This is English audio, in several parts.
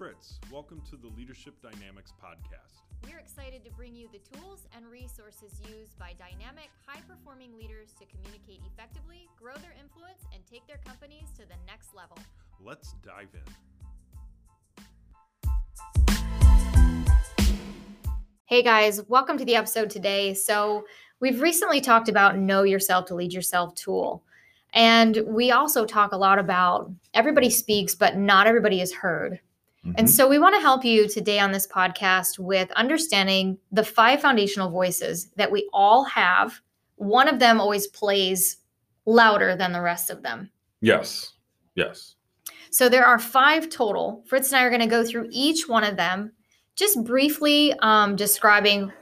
Fritz. Welcome to the Leadership Dynamics Podcast. We're excited to bring you the tools and resources used by dynamic, high performing leaders to communicate effectively, grow their influence, and take their companies to the next level. Let's dive in. Hey guys, welcome to the episode today. So, we've recently talked about Know Yourself to Lead Yourself tool. And we also talk a lot about everybody speaks, but not everybody is heard. Mm-hmm. And so we want to help you today on this podcast with understanding the five foundational voices that we all have. One of them always plays louder than the rest of them. Yes. Yes. So there are five total. Fritz and I are going to go through each one of them, just briefly um, describing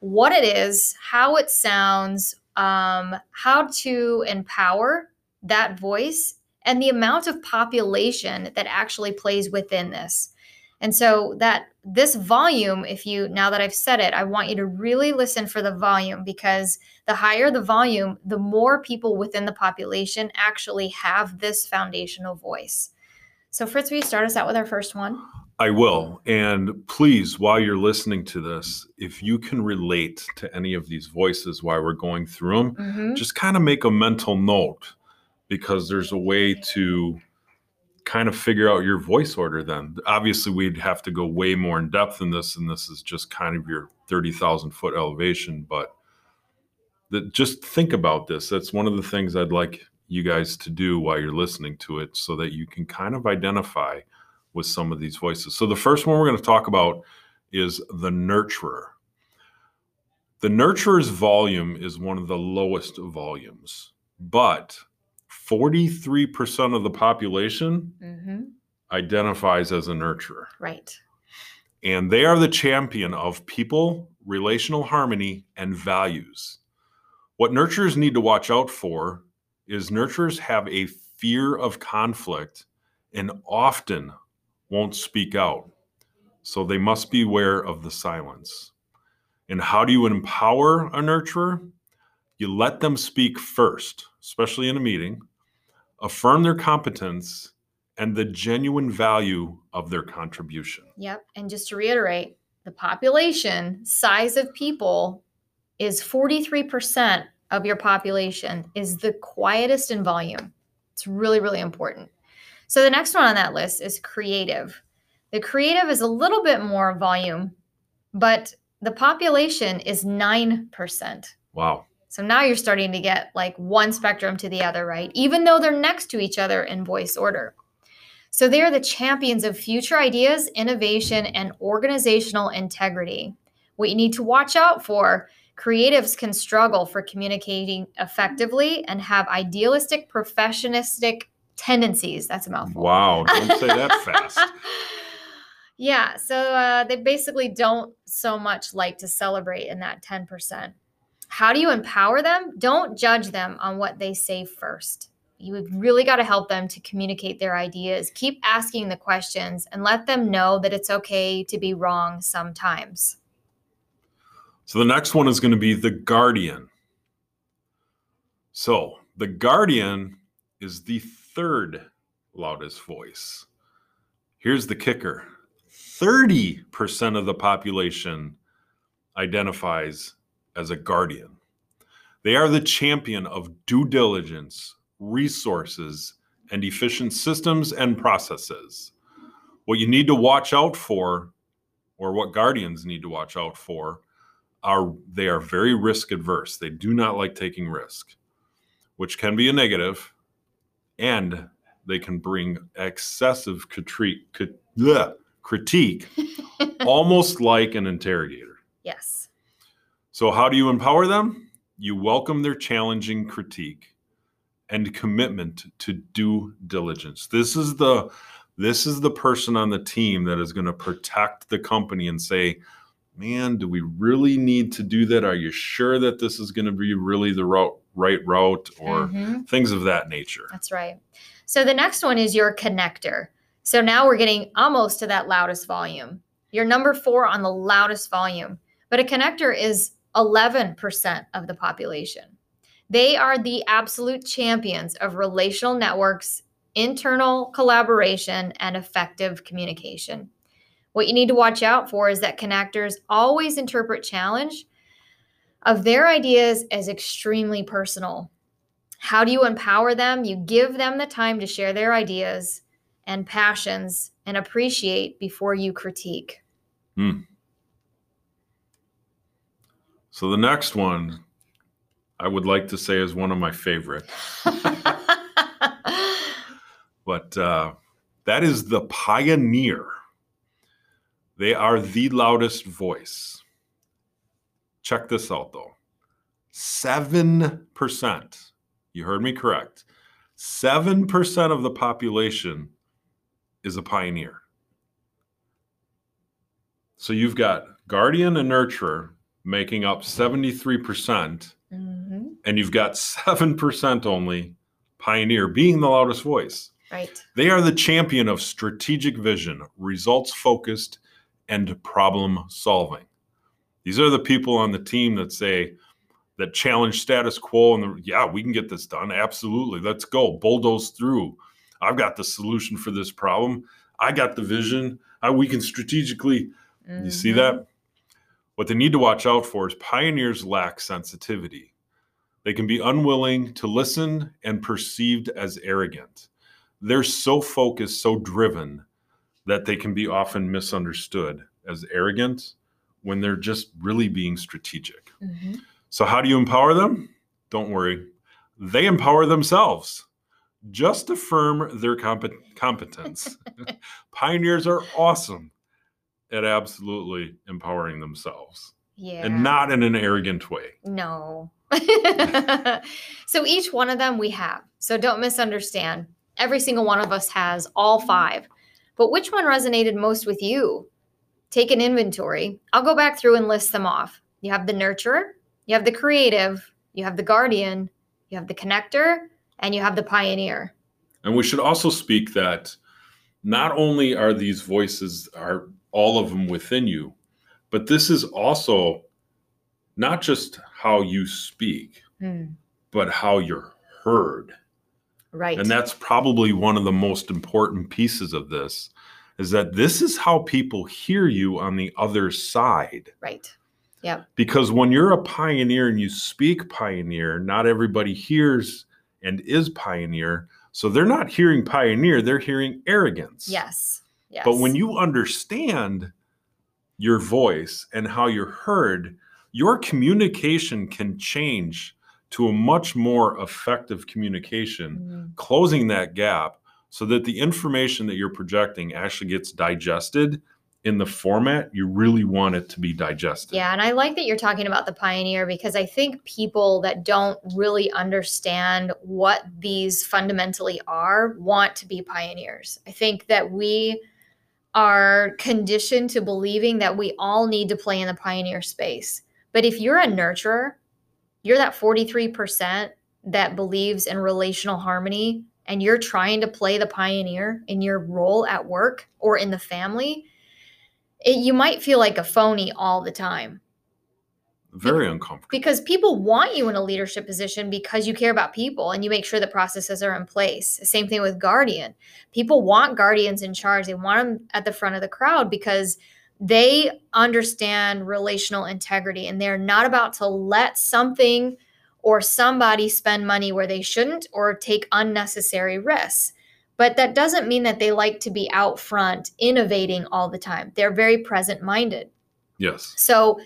what it is, how it sounds, um, how to empower that voice, and the amount of population that actually plays within this. And so that this volume, if you now that I've said it, I want you to really listen for the volume because the higher the volume, the more people within the population actually have this foundational voice. So Fritz, will you start us out with our first one? I will. And please, while you're listening to this, if you can relate to any of these voices while we're going through them, mm-hmm. just kind of make a mental note because there's a way to kind of figure out your voice order then. Obviously, we'd have to go way more in depth in this, and this is just kind of your 30,000 foot elevation. But just think about this. That's one of the things I'd like you guys to do while you're listening to it so that you can kind of identify with some of these voices. So, the first one we're going to talk about is the nurturer. The nurturer's volume is one of the lowest volumes, but 43% of the population mm-hmm. identifies as a nurturer. Right. And they are the champion of people, relational harmony, and values. What nurturers need to watch out for is nurturers have a fear of conflict and often won't speak out. So they must beware of the silence. And how do you empower a nurturer? You let them speak first, especially in a meeting, affirm their competence and the genuine value of their contribution. Yep. And just to reiterate, the population size of people is 43% of your population is the quietest in volume. It's really, really important. So the next one on that list is creative. The creative is a little bit more volume, but the population is 9%. Wow. So now you're starting to get like one spectrum to the other, right? Even though they're next to each other in voice order. So they are the champions of future ideas, innovation, and organizational integrity. What you need to watch out for creatives can struggle for communicating effectively and have idealistic, perfectionistic tendencies. That's a mouthful. Wow, don't say that fast. Yeah, so uh, they basically don't so much like to celebrate in that 10%. How do you empower them? Don't judge them on what they say first. You've really got to help them to communicate their ideas. Keep asking the questions and let them know that it's okay to be wrong sometimes. So the next one is going to be the guardian. So the guardian is the third loudest voice. Here's the kicker 30% of the population identifies as a guardian. They are the champion of due diligence, resources, and efficient systems and processes. What you need to watch out for, or what guardians need to watch out for, are they are very risk adverse. They do not like taking risk, which can be a negative, and they can bring excessive critique, critique almost like an interrogator. Yes. So, how do you empower them? You welcome their challenging critique and commitment to due diligence. This is the this is the person on the team that is going to protect the company and say, "Man, do we really need to do that? Are you sure that this is going to be really the route, right route, or mm-hmm. things of that nature?" That's right. So the next one is your connector. So now we're getting almost to that loudest volume. You're number four on the loudest volume, but a connector is 11% of the population. They are the absolute champions of relational networks internal collaboration, and effective communication. What you need to watch out for is that connectors always interpret challenge of their ideas as extremely personal. How do you empower them? You give them the time to share their ideas and passions and appreciate before you critique. Hmm. So the next one I would like to say is one of my favorite. but uh, that is the pioneer. They are the loudest voice. Check this out though 7%, you heard me correct, 7% of the population is a pioneer. So you've got guardian and nurturer making up 73%, percent mm hmm and you've got 7% only pioneer being the loudest voice. Right. They are the champion of strategic vision, results focused, and problem solving. These are the people on the team that say, that challenge status quo and the, yeah, we can get this done. Absolutely. Let's go. Bulldoze through. I've got the solution for this problem. I got the vision. I, we can strategically. Mm-hmm. You see mm-hmm. that? What they need to watch out for is pioneers lack sensitivity. They can be unwilling to listen and perceived as arrogant. They're so focused, so driven that they can be often misunderstood as arrogant when they're just really being strategic. Mm-hmm. So, how do you empower them? Don't worry, they empower themselves. Just affirm their comp- competence. Pioneers are awesome at absolutely empowering themselves. Yeah. And not in an arrogant way. No. so each one of them we have. So don't misunderstand. Every single one of us has all five. But which one resonated most with you? Take an inventory. I'll go back through and list them off. You have the nurturer, you have the creative, you have the guardian, you have the connector, and you have the pioneer. And we should also speak that not only are these voices are all of them within you, but this is also not just how you speak, mm. but how you're heard. Right. And that's probably one of the most important pieces of this is that this is how people hear you on the other side. Right. Yeah. Because when you're a pioneer and you speak pioneer, not everybody hears and is pioneer. So they're not hearing pioneer, they're hearing arrogance. Yes. Yes. But when you understand your voice and how you're heard, your communication can change to a much more effective communication, mm-hmm. closing that gap so that the information that you're projecting actually gets digested in the format you really want it to be digested. Yeah, and I like that you're talking about the pioneer because I think people that don't really understand what these fundamentally are want to be pioneers. I think that we are conditioned to believing that we all need to play in the pioneer space. But if you're a nurturer, you're that 43% that believes in relational harmony and you're trying to play the pioneer in your role at work or in the family, it, you might feel like a phony all the time. Very uncomfortable. Because people want you in a leadership position because you care about people and you make sure the processes are in place. Same thing with guardian. People want guardians in charge. They want them at the front of the crowd because they understand relational integrity and they're not about to let something or somebody spend money where they shouldn't or take unnecessary risks. But that doesn't mean that they like to be out front innovating all the time. They're very present minded. Yes. So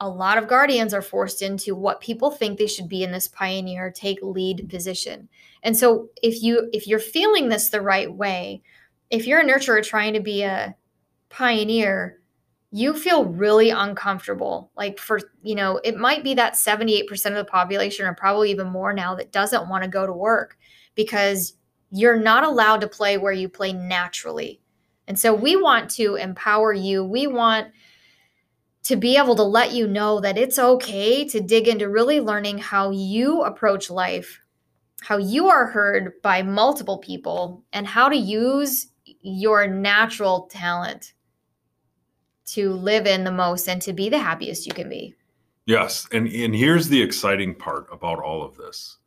a lot of guardians are forced into what people think they should be in this pioneer take lead position. And so if you if you're feeling this the right way, if you're a nurturer trying to be a pioneer, you feel really uncomfortable. Like for, you know, it might be that 78% of the population or probably even more now that doesn't want to go to work because you're not allowed to play where you play naturally. And so we want to empower you. We want to be able to let you know that it's okay to dig into really learning how you approach life, how you are heard by multiple people, and how to use your natural talent to live in the most and to be the happiest you can be. Yes. And, and here's the exciting part about all of this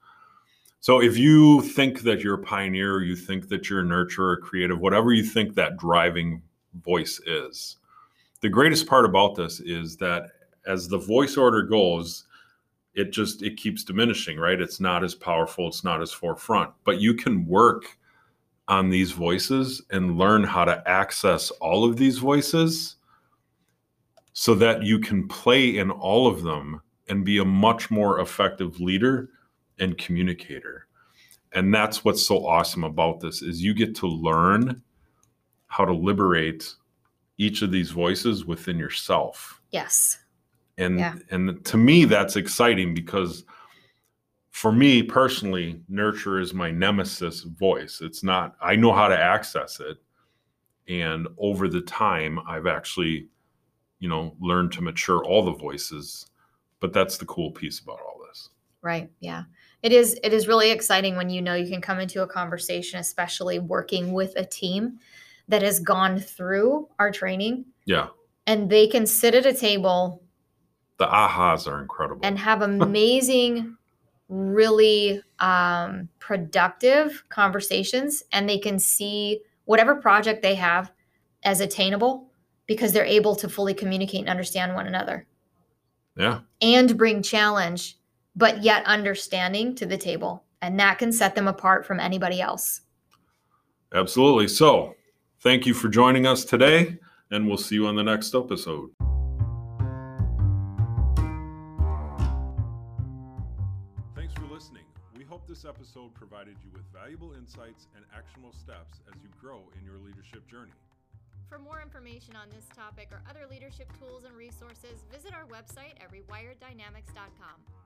So if you think that you're a pioneer, you think that you're a nurturer, creative, whatever you think that driving voice is, the greatest part about this is that as the voice order goes, it just it keeps diminishing, right? It's not as powerful, it's not as forefront, but you can work on these voices and learn how to access all of these voices so that you can play in all of them and be a much more effective leader and communicator. And that's what's so awesome about this is you get to learn how to liberate each of these voices within yourself. Yes. And yeah. and to me that's exciting because for me personally, nurture is my nemesis voice. It's not, I know how to access it. And over the time, I've actually, you know, learned to mature all the voices. But that's the cool piece about all this. Right. Yeah. It is it is really exciting when you know you can come into a conversation, especially working with a team that has gone through our training. Yeah. And they can sit at a table. The ahas are incredible. And have amazing really um, productive conversations and they can see whatever project they have as attainable because they're able to fully communicate and understand one another. Yeah. And bring challenge, but yet understanding to the table. And that can set them apart from anybody else. Absolutely. So, thank you for joining us today, and we'll see you on the next episode. Thanks for listening. We hope this episode provided you with valuable insights and actionable steps as you grow in your leadership journey. For more information on this topic or other leadership tools and resources, visit our website at rewireddynamics.com.